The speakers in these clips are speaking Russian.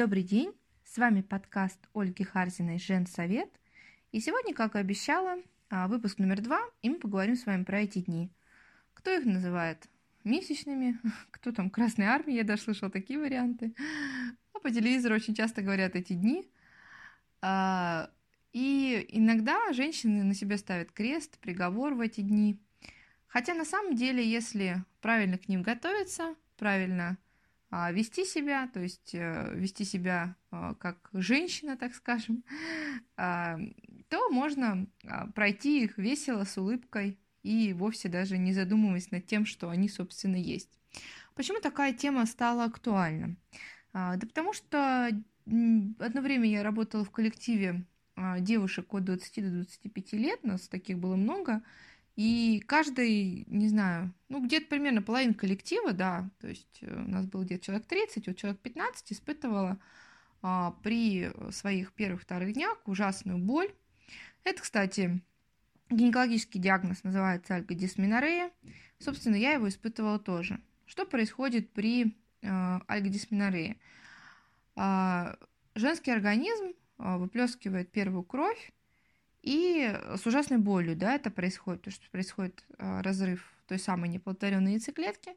Добрый день, с вами подкаст Ольги Харзиной «Женсовет». И сегодня, как и обещала, а, выпуск номер два, и мы поговорим с вами про эти дни. Кто их называет месячными, кто там Красной Армией, я даже слышала такие варианты. А по телевизору очень часто говорят эти дни. А, и иногда женщины на себя ставят крест, приговор в эти дни. Хотя на самом деле, если правильно к ним готовиться, правильно вести себя, то есть э, вести себя а, как женщина, так скажем, а, то можно пройти их весело, с улыбкой и вовсе даже не задумываясь над тем, что они, собственно, есть. Почему такая тема стала актуальна? Да потому что одно время я работала в коллективе девушек от 20 до 25 лет, нас таких было много, и каждый, не знаю, ну, где-то примерно половина коллектива, да, то есть э, у нас было где-то человек 30, вот человек 15 испытывала а, при своих первых-вторых днях ужасную боль. Это, кстати, гинекологический диагноз называется альгодисменорея. Собственно, я его испытывала тоже. Что происходит при э, альгодисменорее? Э, женский организм э, выплескивает первую кровь, и с ужасной болью, да, это происходит, то, что происходит а, разрыв той самой неплодотворенной яйцеклетки,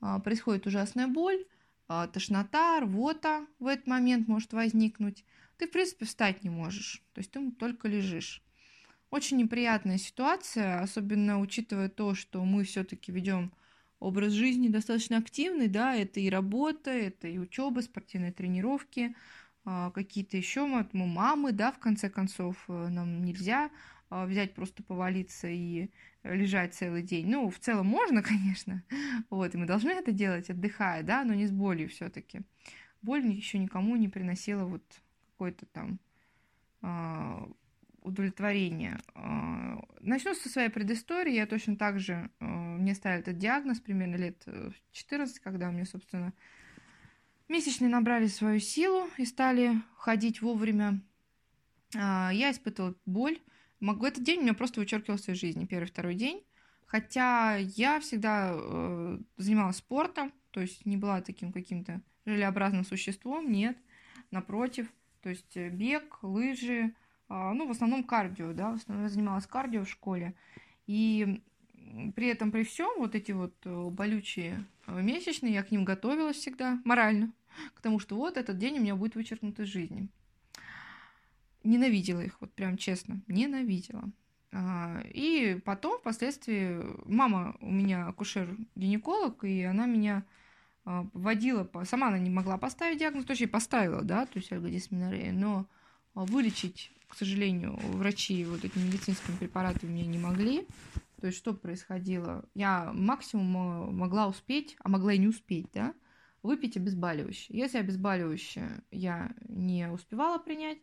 а, происходит ужасная боль, а, тошнота, рвота в этот момент может возникнуть. Ты, в принципе, встать не можешь, то есть ты только лежишь. Очень неприятная ситуация, особенно учитывая то, что мы все-таки ведем образ жизни достаточно активный, да, это и работа, это и учеба, спортивные тренировки, какие-то еще мы мамы, да, в конце концов, э, нам нельзя а, взять просто повалиться и лежать целый день. Ну, в целом можно, конечно, вот, и мы должны это делать, отдыхая, да, но не с болью все-таки. Боль еще никому не приносила вот какое-то там а, удовлетворение. Начну со своей предыстории. Я точно так же, мне ставили этот диагноз примерно лет 14, э, когда мне, собственно, Месячные набрали свою силу и стали ходить вовремя. А, я испытывала боль. Могу этот день у меня просто вычеркивался из жизни, первый, второй день. Хотя я всегда э, занималась спортом, то есть не была таким каким-то желеобразным существом, нет, напротив. То есть э, бег, лыжи, э, ну, в основном кардио, да, в основном я занималась кардио в школе. И при этом, при всем, вот эти вот э, болючие месячные, я к ним готовилась всегда морально к тому, что вот этот день у меня будет вычеркнут из жизни. Ненавидела их, вот прям честно, ненавидела. А, и потом, впоследствии, мама у меня акушер-гинеколог, и она меня а, вводила, сама она не могла поставить диагноз, точнее поставила, да, то есть альгодисменорея, но вылечить, к сожалению, врачи вот этими медицинскими препаратами мне не могли. То есть что происходило? Я максимум могла успеть, а могла и не успеть, да, выпить обезболивающее. Если обезболивающее я не успевала принять,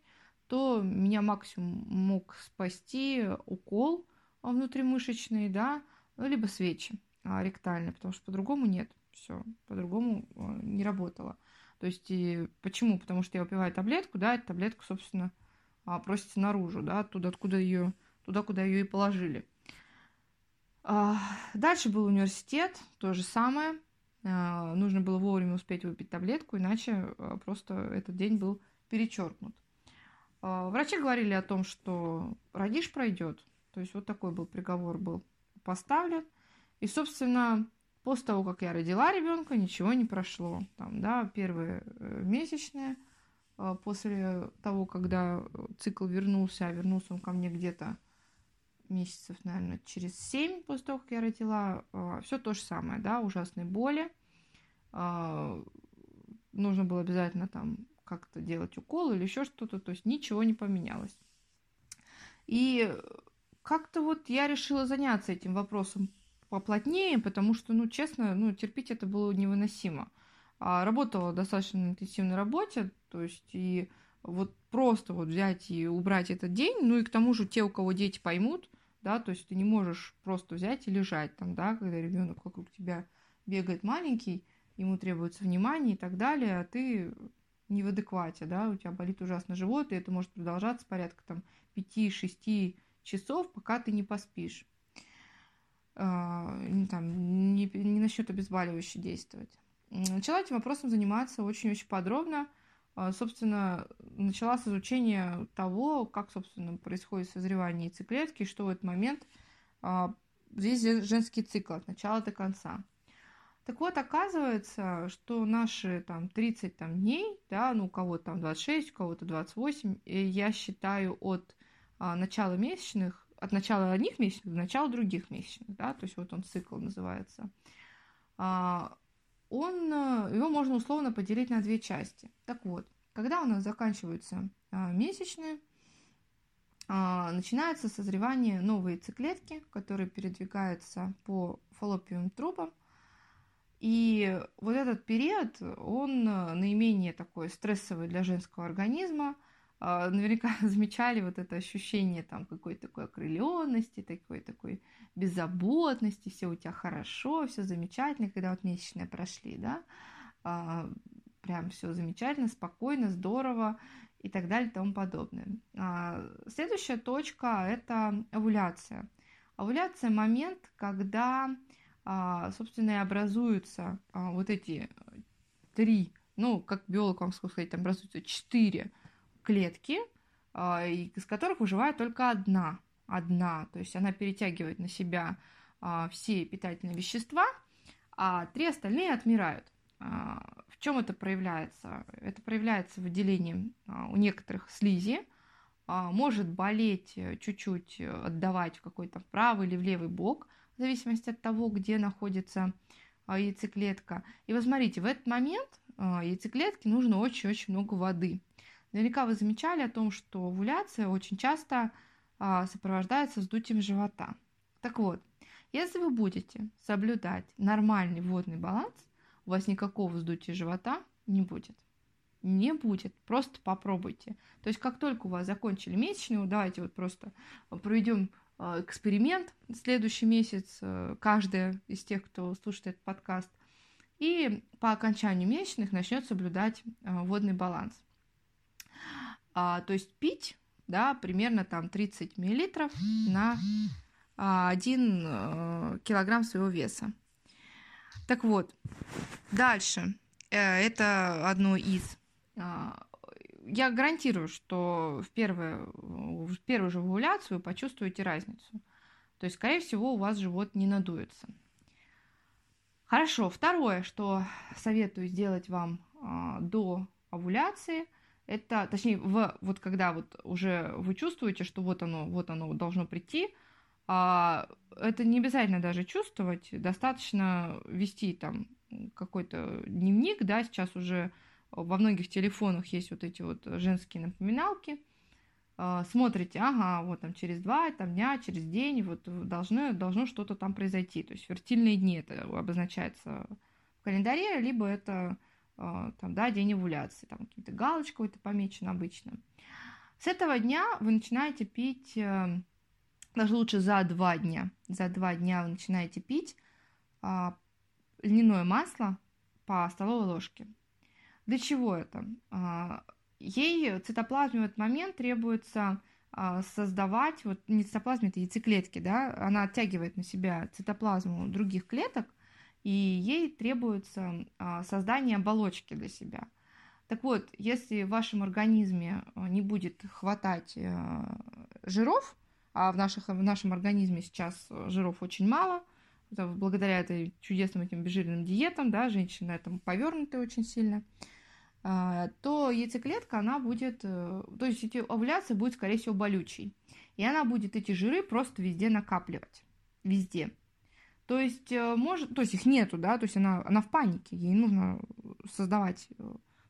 то меня максимум мог спасти укол внутримышечный, да, ну, либо свечи а, ректальные, потому что по-другому нет, все, по-другому а, не работало. То есть, и почему? Потому что я выпиваю таблетку, да, эту таблетку, собственно, а, просится наружу, да, оттуда, откуда ее, туда, куда ее и положили. Дальше был университет, то же самое. А, нужно было вовремя успеть выпить таблетку, иначе а, просто этот день был перечеркнут. А, врачи говорили о том, что родишь пройдет. То есть вот такой был приговор был поставлен. И, собственно, после того, как я родила ребенка, ничего не прошло. Там, да, первые э, месячные, после того, когда цикл вернулся, а вернулся он ко мне где-то месяцев, наверное, через 7 после того, как я родила, а, все то же самое, да, ужасные боли. А, нужно было обязательно там как-то делать укол или еще что-то, то есть ничего не поменялось. И как-то вот я решила заняться этим вопросом поплотнее, потому что, ну, честно, ну, терпеть это было невыносимо. А работала достаточно интенсивной работе, то есть и вот просто вот взять и убрать этот день, ну и к тому же те, у кого дети поймут, да, то есть ты не можешь просто взять и лежать там, да, когда ребенок вокруг тебя бегает маленький, ему требуется внимание и так далее, а ты не в адеквате, да, у тебя болит ужасно живот, и это может продолжаться порядка там 5-6 часов, пока ты не поспишь. А, там, не, не начнет обезболивающе действовать. Начала этим вопросом заниматься очень-очень подробно. А, собственно, начала с изучения того, как, собственно, происходит созревание яйцеклетки, что в этот момент а, весь женский цикл от начала до конца. Так вот, оказывается, что наши там 30 там, дней, да, ну у кого-то там 26, у кого-то 28, и я считаю от а, начала месячных, от начала одних месячных до начала других месячных, да, то есть вот он цикл называется. А, он, э, его можно условно поделить на две части. Так вот, когда у нас заканчиваются а, месячные, а, начинается созревание новой яйцеклетки, которые передвигаются по фаллопиевым трубам. И вот этот период, он э, наименее такой стрессовый для женского организма – наверняка замечали вот это ощущение там какой-то такой окрыленности, такой такой беззаботности, все у тебя хорошо, все замечательно, когда вот месячные прошли, да, а, прям все замечательно, спокойно, здорово и так далее и тому подобное. А, следующая точка – это овуляция. Овуляция – момент, когда, собственно, и образуются вот эти три, ну, как биолог вам сказать, там образуются четыре клетки, а, из которых выживает только одна. Одна, то есть она перетягивает на себя а, все питательные вещества, а три остальные отмирают. А, в чем это проявляется? Это проявляется выделением у некоторых слизи, может болеть э, чуть-чуть, э, отдавать в какой-то правый или в левый бок, в зависимости от того, где находится яйцеклетка. И вот смотрите, в этот момент яйцеклетке нужно очень-очень много воды. Наверняка вы замечали о том, что овуляция очень часто а, сопровождается вздутием живота. Так вот, если вы будете соблюдать нормальный водный баланс, у вас никакого вздутия живота не будет. Не будет. Просто попробуйте. То есть, как только у вас закончили месячную, давайте вот просто проведем а, эксперимент следующий месяц, э, каждая из тех, кто слушает этот подкаст, и по окончанию месячных начнет соблюдать а, водный баланс. А, то есть пить, да, примерно там 30 миллилитров на а, 1 а, килограмм своего веса. Так вот, дальше. Э, это одно из. А, я гарантирую, что в, первую, в первую же овуляцию почувствуете разницу. То есть, скорее всего, у вас живот не надуется. Хорошо. Второе, что советую сделать вам а, до овуляции – это, точнее, в, вот когда вот уже вы чувствуете, что вот оно, вот оно должно прийти, а, это не обязательно даже чувствовать, достаточно вести там какой-то дневник, да, сейчас уже во многих телефонах есть вот эти вот женские напоминалки, а, смотрите, ага, вот там через два там, дня, через день, вот должно, должно что-то там произойти, то есть фертильные дни это обозначается в календаре, либо это там, да, день овуляции, там какие-то галочкой это помечено обычно. С этого дня вы начинаете пить, э, даже лучше за два дня, за два дня вы начинаете пить а, льняное масло по столовой ложке. Для чего это? А, ей цитоплазме в этот момент требуется создавать, вот не цитоплазме, это яйцеклетки, да, она оттягивает на себя цитоплазму других клеток, и ей требуется а, создание оболочки для себя. Так вот, если в вашем организме а, не будет хватать а, жиров, а в, наших, в нашем организме сейчас жиров очень мало, благодаря этой чудесным этим безжирным диетам, да, женщины на этом повернуты очень сильно, то яйцеклетка, она будет, э, то есть эти овуляция будет, скорее всего, болючей. И она будет эти жиры просто везде накапливать. Везде. То есть, э, может, то есть их нету, да, то есть она, она в панике, ей нужно создавать э,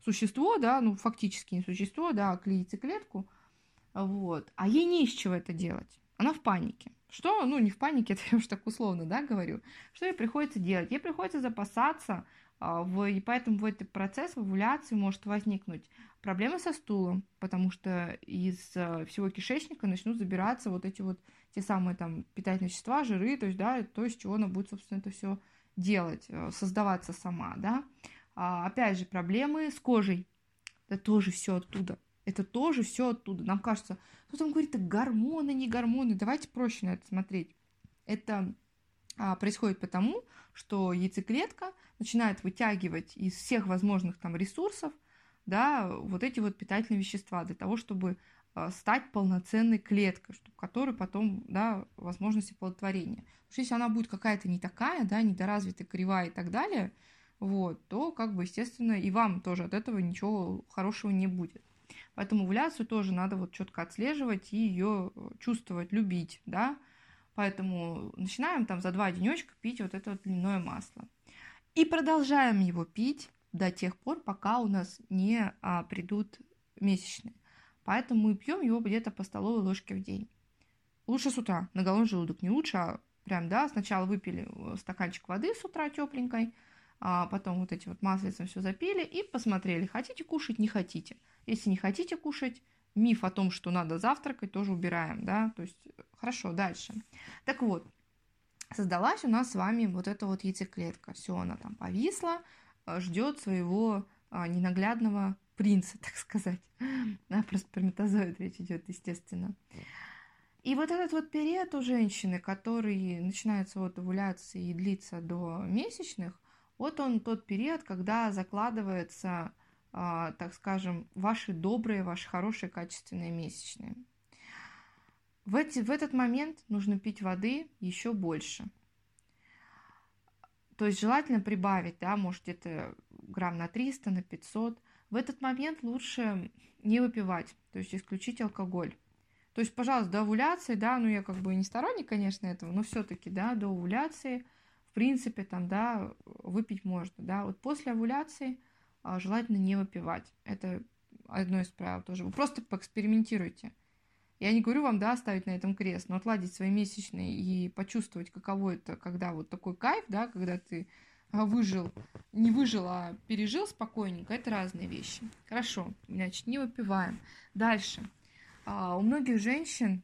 существо, да, ну, фактически не существо, да, а клетку, вот, а ей не из чего это делать, она в панике. Что, ну, не в панике, это я уж так условно, да, говорю, что ей приходится делать? Ей приходится запасаться, и поэтому в этот процесс, в овуляции может возникнуть проблемы со стулом, потому что из э, всего кишечника начнут забираться вот эти вот те самые там питательные вещества, жиры, то есть, да, то, из чего она будет, собственно, это все делать, э, создаваться сама, да. А, опять же, проблемы с кожей. Это тоже все оттуда. Это тоже все оттуда. Нам кажется, кто там говорит, это гормоны, не гормоны. Давайте проще на это смотреть. Это а, происходит потому, что яйцеклетка начинает вытягивать из всех возможных там ресурсов, да, вот эти вот питательные вещества для того, чтобы а, стать полноценной клеткой, чтобы которой потом, да, возможности плодотворения. Потому что если она будет какая-то не такая, да, недоразвитая, кривая и так далее, вот, то, как бы, естественно, и вам тоже от этого ничего хорошего не будет. Поэтому овуляцию тоже надо вот четко отслеживать и ее чувствовать, любить, да. Поэтому начинаем там за два денечка пить вот это вот льняное масло. И продолжаем его пить до тех пор, пока у нас не а, придут месячные. Поэтому мы пьем его где-то по столовой ложке в день. Лучше с утра, на голодный желудок, не лучше, а прям, да, сначала выпили э, стаканчик воды с утра тепленькой, а потом вот эти вот маслицем все запили и посмотрели, хотите кушать, не хотите. Если не хотите кушать, миф о том, что надо завтракать, тоже убираем, да, то есть хорошо, дальше. Так вот, создалась у нас с вами вот эта вот яйцеклетка. Все, она там повисла, э, ждет своего а, ненаглядного принца, так сказать. Да, про сперматозоид речь идет, естественно. И вот этот вот период у женщины, который начинается от овуляции и длится до месячных, вот он тот период, когда закладывается, а, так скажем, ваши добрые, ваши хорошие, качественные месячные. В, эти, в этот момент нужно пить воды еще больше. То есть желательно прибавить, да, может где-то грамм на 300, на 500. В этот момент лучше не выпивать, то есть исключить алкоголь. То есть, пожалуйста, до овуляции, да, ну я как бы не сторонник, конечно, этого, но все-таки, да, до овуляции, в принципе, там, да, выпить можно, да. Вот после овуляции а, желательно не выпивать. Это одно из правил тоже. Вы просто поэкспериментируйте. Я не говорю вам, да, ставить на этом крест, но отладить свои месячные и почувствовать, каково это, когда вот такой кайф, да, когда ты а, выжил, не выжил, а пережил спокойненько, это разные вещи. Хорошо, значит, не выпиваем. Дальше. А, у многих женщин,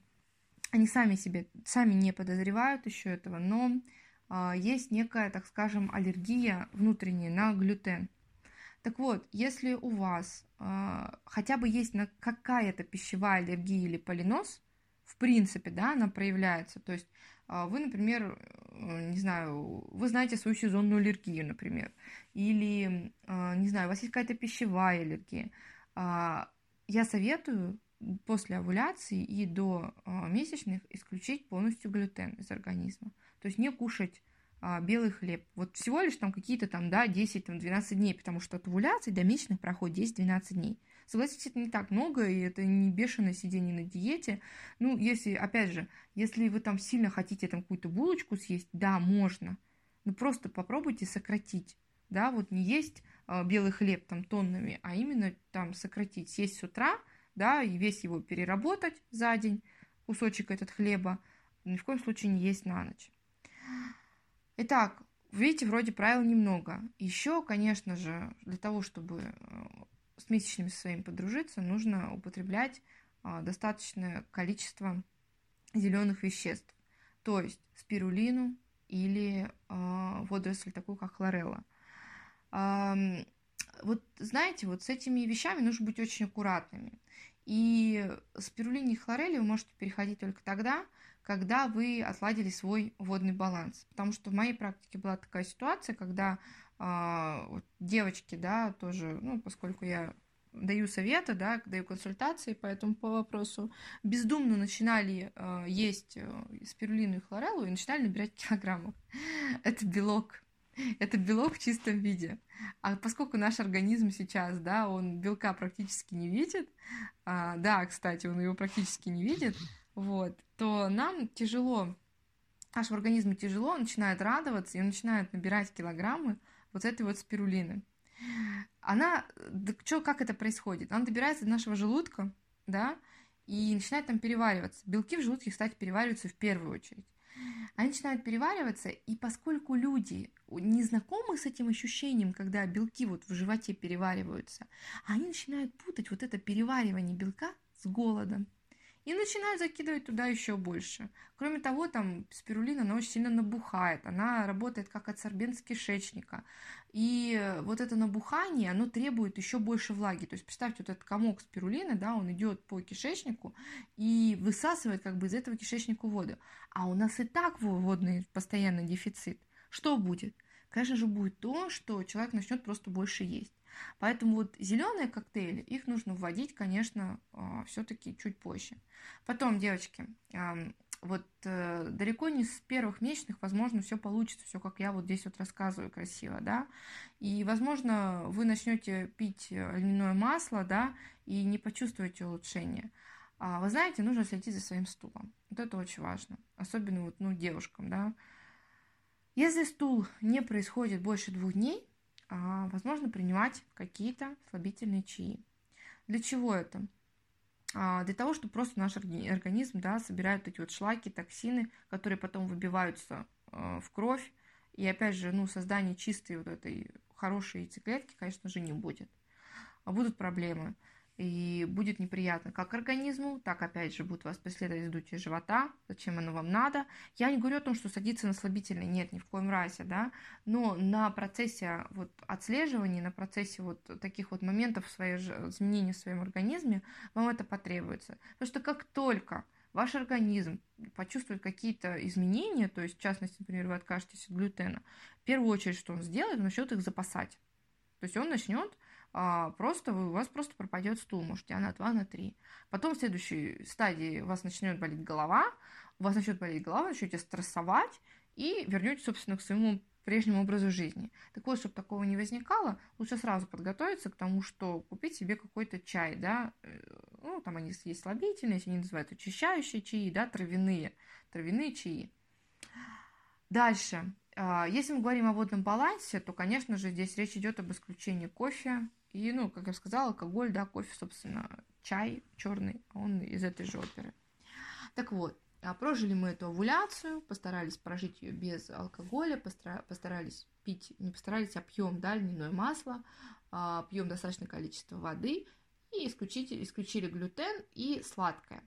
они сами себе, сами не подозревают еще этого, но а, есть некая, так скажем, аллергия внутренняя на глютен. Так вот, если у вас э, хотя бы есть какая-то пищевая аллергия или полинос, в принципе, да, она проявляется. То есть э, вы, например, э, не знаю, вы знаете свою сезонную аллергию, например, или, э, не знаю, у вас есть какая-то пищевая аллергия. Э, я советую после овуляции и до э, месячных исключить полностью глютен из организма. То есть не кушать белый хлеб. Вот всего лишь там какие-то там, да, 10-12 дней, потому что от овуляции до месячных проходит 10-12 дней. Согласитесь, это не так много, и это не бешеное сидение на диете. Ну, если, опять же, если вы там сильно хотите там какую-то булочку съесть, да, можно. Но просто попробуйте сократить. Да, вот не есть э, белый хлеб там тоннами, а именно там сократить. Съесть с утра, да, и весь его переработать за день, кусочек этот хлеба, ни в коем случае не есть на ночь. Итак, видите, вроде правил немного. Еще, конечно же, для того, чтобы э, с месячными своими подружиться, нужно употреблять а, достаточное количество зеленых веществ, то есть спирулину или а, водоросль, такую как хлорелла. Вот знаете, вот с этими вещами нужно быть очень аккуратными. И спирулине и хлорели вы можете переходить только тогда, когда вы отладили свой водный баланс. Потому что в моей практике была такая ситуация, когда э, вот девочки, да, тоже, ну, поскольку я даю советы, да, даю консультации по этому по вопросу, бездумно начинали э, есть спирулину и хлореллу и начинали набирать килограммов. Это белок. Это белок в чистом виде. А поскольку наш организм сейчас, да, он белка практически не видит, а, да, кстати, он его практически не видит, вот, то нам тяжело, нашему организму тяжело, он начинает радоваться и он начинает набирать килограммы вот этой вот спирулины. Она, да, что, как это происходит? Она добирается до нашего желудка, да, и начинает там перевариваться. Белки в желудке, кстати, перевариваются в первую очередь. Они начинают перевариваться, и поскольку люди не знакомы с этим ощущением, когда белки вот в животе перевариваются, они начинают путать вот это переваривание белка с голодом и начинают закидывать туда еще больше. Кроме того, там спирулина, она очень сильно набухает, она работает как адсорбент с кишечника. И вот это набухание, оно требует еще больше влаги. То есть представьте, вот этот комок спирулины, да, он идет по кишечнику и высасывает как бы из этого кишечника воду. А у нас и так водный постоянный дефицит. Что будет? Конечно же, будет то, что человек начнет просто больше есть. Поэтому вот зеленые коктейли, их нужно вводить, конечно, а, все-таки чуть позже. Потом, девочки, вот э, далеко не с первых месячных, возможно, все получится, все как я вот здесь вот рассказываю красиво, да. И, возможно, вы начнете пить льняное масло, да, и не почувствуете улучшения. А вы знаете, нужно следить за своим стулом. Вот это очень важно. Особенно вот, ну, девушкам, да. Если стул не происходит больше двух дней, возможно принимать какие-то слабительные чаи. Для чего это? А, для того, чтобы просто наш организм да, собирает эти вот шлаки, токсины, которые потом выбиваются а, в кровь. И опять же, ну, создание чистой вот этой хорошей яйцеклетки, конечно же, не будет. А будут проблемы и будет неприятно как организму, так опять же будет вас преследовать вздутие живота, зачем оно вам надо. Я не говорю о том, что садиться на слабительное, нет, ни в коем разе, да, но на процессе вот отслеживания, на процессе вот таких вот моментов своей, изменений в своем организме вам это потребуется. Потому что как только ваш организм почувствует какие-то изменения, то есть, в частности, например, вы откажетесь от глютена, в первую очередь, что он сделает, он начнет их запасать. То есть он начнет просто вы, у вас просто пропадет стул, может, а на 2, на 3. Потом в следующей стадии у вас начнет болеть голова, у вас начнет болеть голова, начнете стрессовать и вернете, собственно, к своему прежнему образу жизни. Так вот, чтобы такого не возникало, лучше сразу подготовиться к тому, что купить себе какой-то чай, да, э, ну, там они есть слабительные, если они называют очищающие чаи, да, травяные, травяные чаи. Дальше. А, если мы говорим о водном балансе, то, конечно же, здесь речь идет об исключении кофе, и, ну, как я сказала, алкоголь, да, кофе, собственно, чай черный, он из этой же оперы. Так вот, а прожили мы эту овуляцию, постарались прожить ее без алкоголя, постарались пить, не постарались, а пьем да, льняное масло, а, пьем достаточное количество воды и исключили, исключили глютен и сладкое.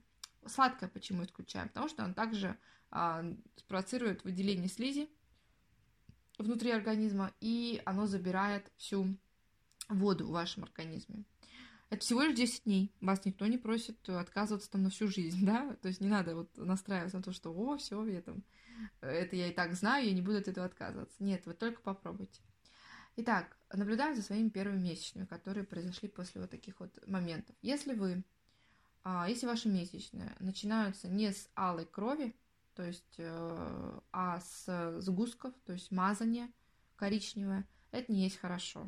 Сладкое почему исключаем? Потому что он также а, спровоцирует выделение слизи внутри организма, и оно забирает всю воду в вашем организме. Это всего лишь 10 дней. Вас никто не просит отказываться там на всю жизнь, да? То есть не надо вот настраиваться на то, что о, все, я там, это я и так знаю, я не буду от этого отказываться. Нет, вы только попробуйте. Итак, наблюдаем за своими первыми месячными, которые произошли после вот таких вот моментов. Если вы, а, если ваши месячные начинаются не с алой крови, то есть, э, а с сгустков, то есть мазание коричневое, это не есть хорошо.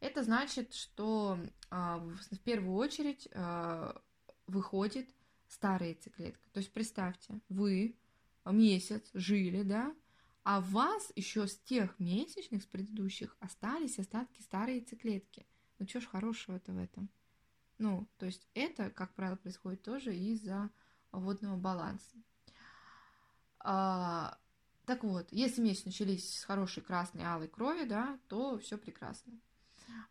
Это значит, что а, в первую очередь а, выходит старая яйцеклетка. То есть представьте, вы месяц жили, да, а в вас еще с тех месячных, с предыдущих, остались остатки старой яйцеклетки. Ну что ж хорошего-то в этом? Ну, то есть это, как правило, происходит тоже из-за водного баланса. А, так вот, если месяц начались с хорошей красной алой крови, да, то все прекрасно.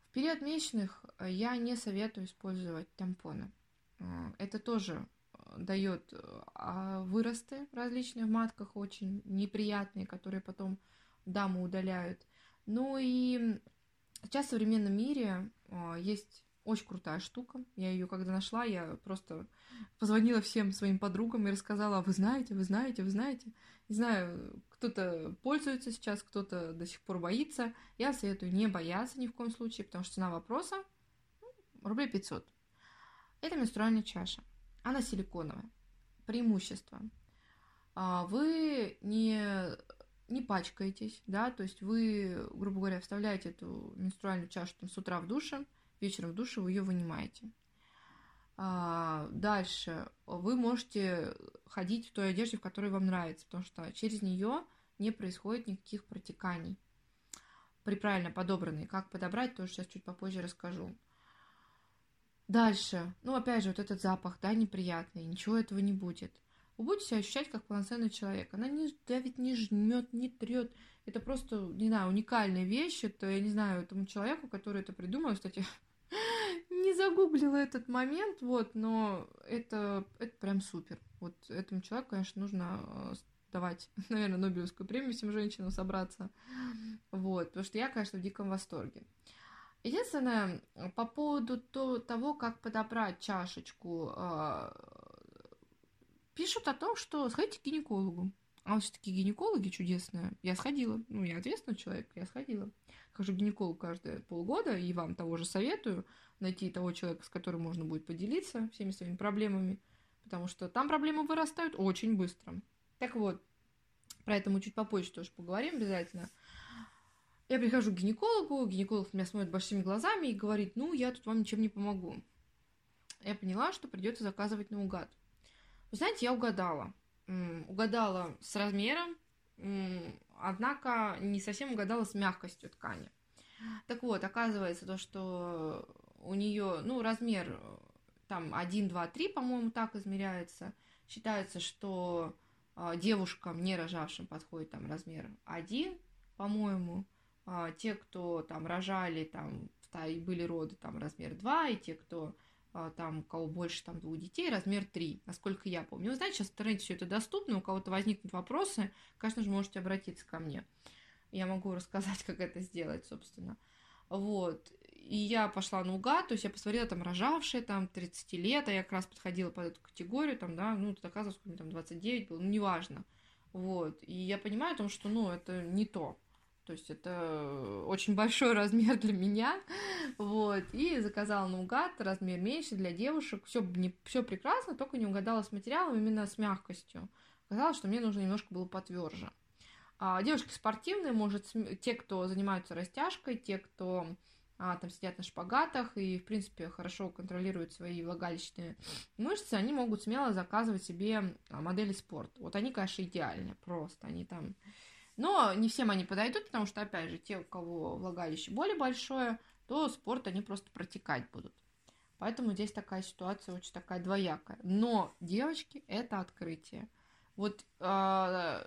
В период месячных э, я не советую использовать тампоны. Э, это тоже э, дает а, выросты различные в матках, очень неприятные, которые потом дамы удаляют. Ну и сейчас в современном мире есть очень крутая штука. Я ее когда нашла, я просто позвонила всем своим подругам и рассказала, а вы знаете, вы знаете, вы знаете. Не знаю, кто-то пользуется сейчас, кто-то до сих пор боится. Я советую не бояться ни в коем случае, потому что цена вопроса ну, рублей 500. Это менструальная чаша. Она силиконовая. Преимущество. А, вы не, не пачкаетесь, да, то есть вы, грубо говоря, вставляете эту менструальную чашу там, с утра в душе, вечером в душе вы ее вынимаете. А, дальше вы можете ходить в той одежде, в которой вам нравится, потому что через нее не происходит никаких протеканий. При правильно подобранной. Как подобрать, тоже сейчас чуть попозже расскажу. Дальше. Ну, опять же, вот этот запах, да, неприятный. Ничего этого не будет. Вы будете себя ощущать как полноценный человек. Она не давит, не жмет, не трет. Это просто, не знаю, уникальная вещь. Это, я не знаю, этому человеку, который это придумал, кстати, не загуглила этот момент, вот, но это, это прям супер. Вот этому человеку, конечно, нужно э, давать, наверное, Нобелевскую премию всем женщинам собраться. Вот, потому что я, конечно, в диком восторге. Единственное, по поводу то, того, как подобрать чашечку, э, пишут о том, что сходите к гинекологу. А вот все-таки гинекологи чудесные. Я сходила. Ну, я ответственный человек, я сходила. Хожу к гинекологу каждые полгода, и вам того же советую найти того человека, с которым можно будет поделиться всеми своими проблемами, потому что там проблемы вырастают очень быстро. Так вот, про это мы чуть попозже тоже поговорим обязательно. Я прихожу к гинекологу, гинеколог меня смотрит большими глазами и говорит, ну, я тут вам ничем не помогу. Я поняла, что придется заказывать наугад. Вы знаете, я угадала. Угадала с размером, однако не совсем угадала с мягкостью ткани. Так вот, оказывается то, что у нее, ну, размер там 1, 2, 3, по-моему, так измеряется. Считается, что э, девушкам, не рожавшим, подходит там размер 1, по-моему. А те, кто там рожали, там были роды, там размер 2, и те, кто а, там, у кого больше там двух детей, размер 3, насколько я помню. Вы знаете, сейчас в интернете все это доступно, у кого-то возникнут вопросы, конечно же, можете обратиться ко мне. Я могу рассказать, как это сделать, собственно. Вот. И я пошла наугад, то есть я посмотрела там рожавшие, там 30 лет, а я как раз подходила под эту категорию, там, да, ну, тут оказывается, сколько мне там 29 было, ну, неважно. Вот. И я понимаю о том, что, ну, это не то. То есть это очень большой размер для меня. Вот. И заказала наугад, размер меньше для девушек. Все, не, все прекрасно, только не угадала с материалом, именно с мягкостью. Оказалось, что мне нужно немножко было потверже. А девушки спортивные, может, те, кто занимаются растяжкой, те, кто а, там сидят на шпагатах и, в принципе, хорошо контролируют свои влагалищные мышцы, они могут смело заказывать себе а, модели спорт. Вот они, конечно, идеальные, просто. Они там но не всем они подойдут, потому что, опять же, те, у кого влагалище более большое, то спорт они просто протекать будут. Поэтому здесь такая ситуация очень такая двоякая. Но, девочки, это открытие. Вот э,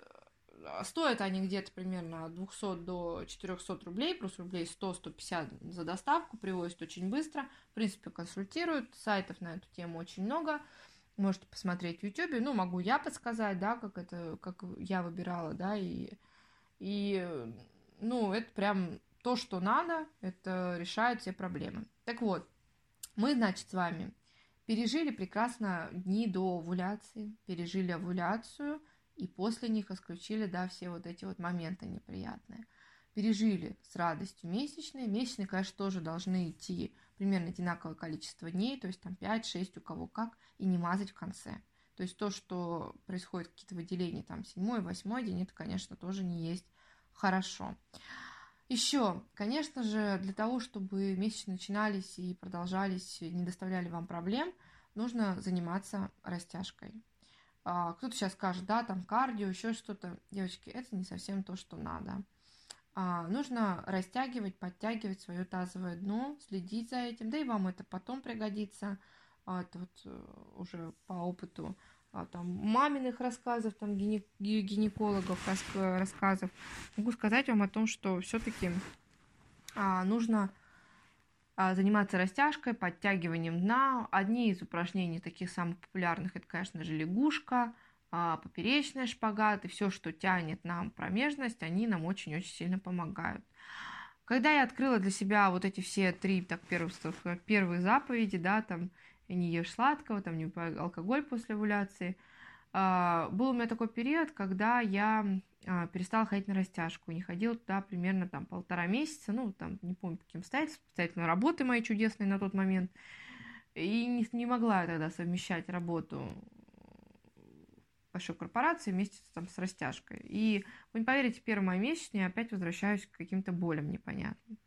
стоят они где-то примерно от 200 до 400 рублей, плюс рублей 100-150 за доставку, привозят очень быстро. В принципе, консультируют, сайтов на эту тему очень много. Можете посмотреть в YouTube. Ну, могу я подсказать, да, как это, как я выбирала, да, и и, ну, это прям то, что надо, это решает все проблемы. Так вот, мы, значит, с вами пережили прекрасно дни до овуляции, пережили овуляцию, и после них исключили, да, все вот эти вот моменты неприятные. Пережили с радостью месячные. Месячные, конечно, тоже должны идти примерно одинаковое количество дней, то есть там 5-6 у кого как, и не мазать в конце. То есть то, что происходит какие-то выделения там седьмой, восьмой день, это, конечно, тоже не есть хорошо. Еще, конечно же, для того, чтобы месячные начинались и продолжались, не доставляли вам проблем, нужно заниматься растяжкой. А, кто-то сейчас скажет, да, там кардио, еще что-то. Девочки, это не совсем то, что надо. А, нужно растягивать, подтягивать свое тазовое дно, следить за этим, да и вам это потом пригодится. А, вот э, уже по опыту а, там, маминых рассказов, там, гине- гинекологов рассказов, могу сказать вам о том, что все-таки а, нужно а, заниматься растяжкой, подтягиванием дна. Одни из упражнений таких самых популярных, это, конечно же, лягушка, а, поперечная шпагат и все, что тянет нам промежность, они нам очень-очень сильно помогают. Когда я открыла для себя вот эти все три так первых, первые заповеди, да, там не ешь сладкого, там не алкоголь после овуляции. А, был у меня такой период, когда я а, перестала ходить на растяжку. Не ходила туда примерно там полтора месяца, ну, там, не помню, по каким обстоятельствам, обстоятельно работы моей чудесной на тот момент. И не, не могла я тогда совмещать работу большой корпорации вместе там, с растяжкой. И вы не поверите, первый мой месячный я опять возвращаюсь к каким-то болям непонятным.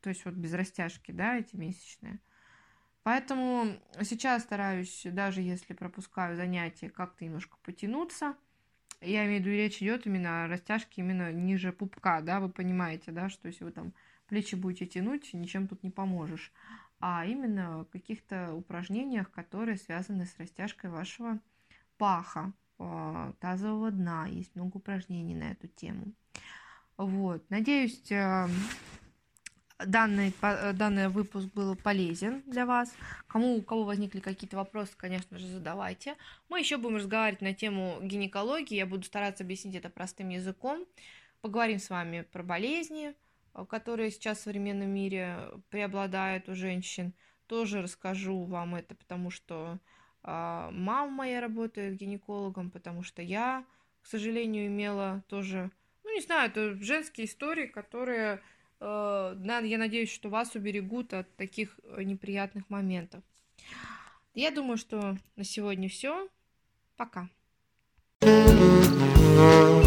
То есть вот без растяжки, да, эти месячные. Поэтому сейчас стараюсь, даже если пропускаю занятия, как-то немножко потянуться. Я имею в виду, речь идет именно о растяжке именно ниже пупка, да, вы понимаете, да, что если вы там плечи будете тянуть, ничем тут не поможешь. А именно каких-то упражнениях, которые связаны с растяжкой вашего паха, э, тазового дна. Есть много упражнений на эту тему. Вот. Надеюсь, э, данный, данный выпуск был полезен для вас. Кому у кого возникли какие-то вопросы, конечно же, задавайте. Мы еще будем разговаривать на тему гинекологии. Я буду стараться объяснить это простым языком. Поговорим с вами про болезни, которые сейчас в современном мире преобладают у женщин. Тоже расскажу вам это, потому что э, мама моя работает гинекологом, потому что я к сожалению, имела тоже, ну, не знаю, это женские истории, которые, э, я надеюсь, что вас уберегут от таких э, неприятных моментов. Я думаю, что на сегодня все. Пока. thank you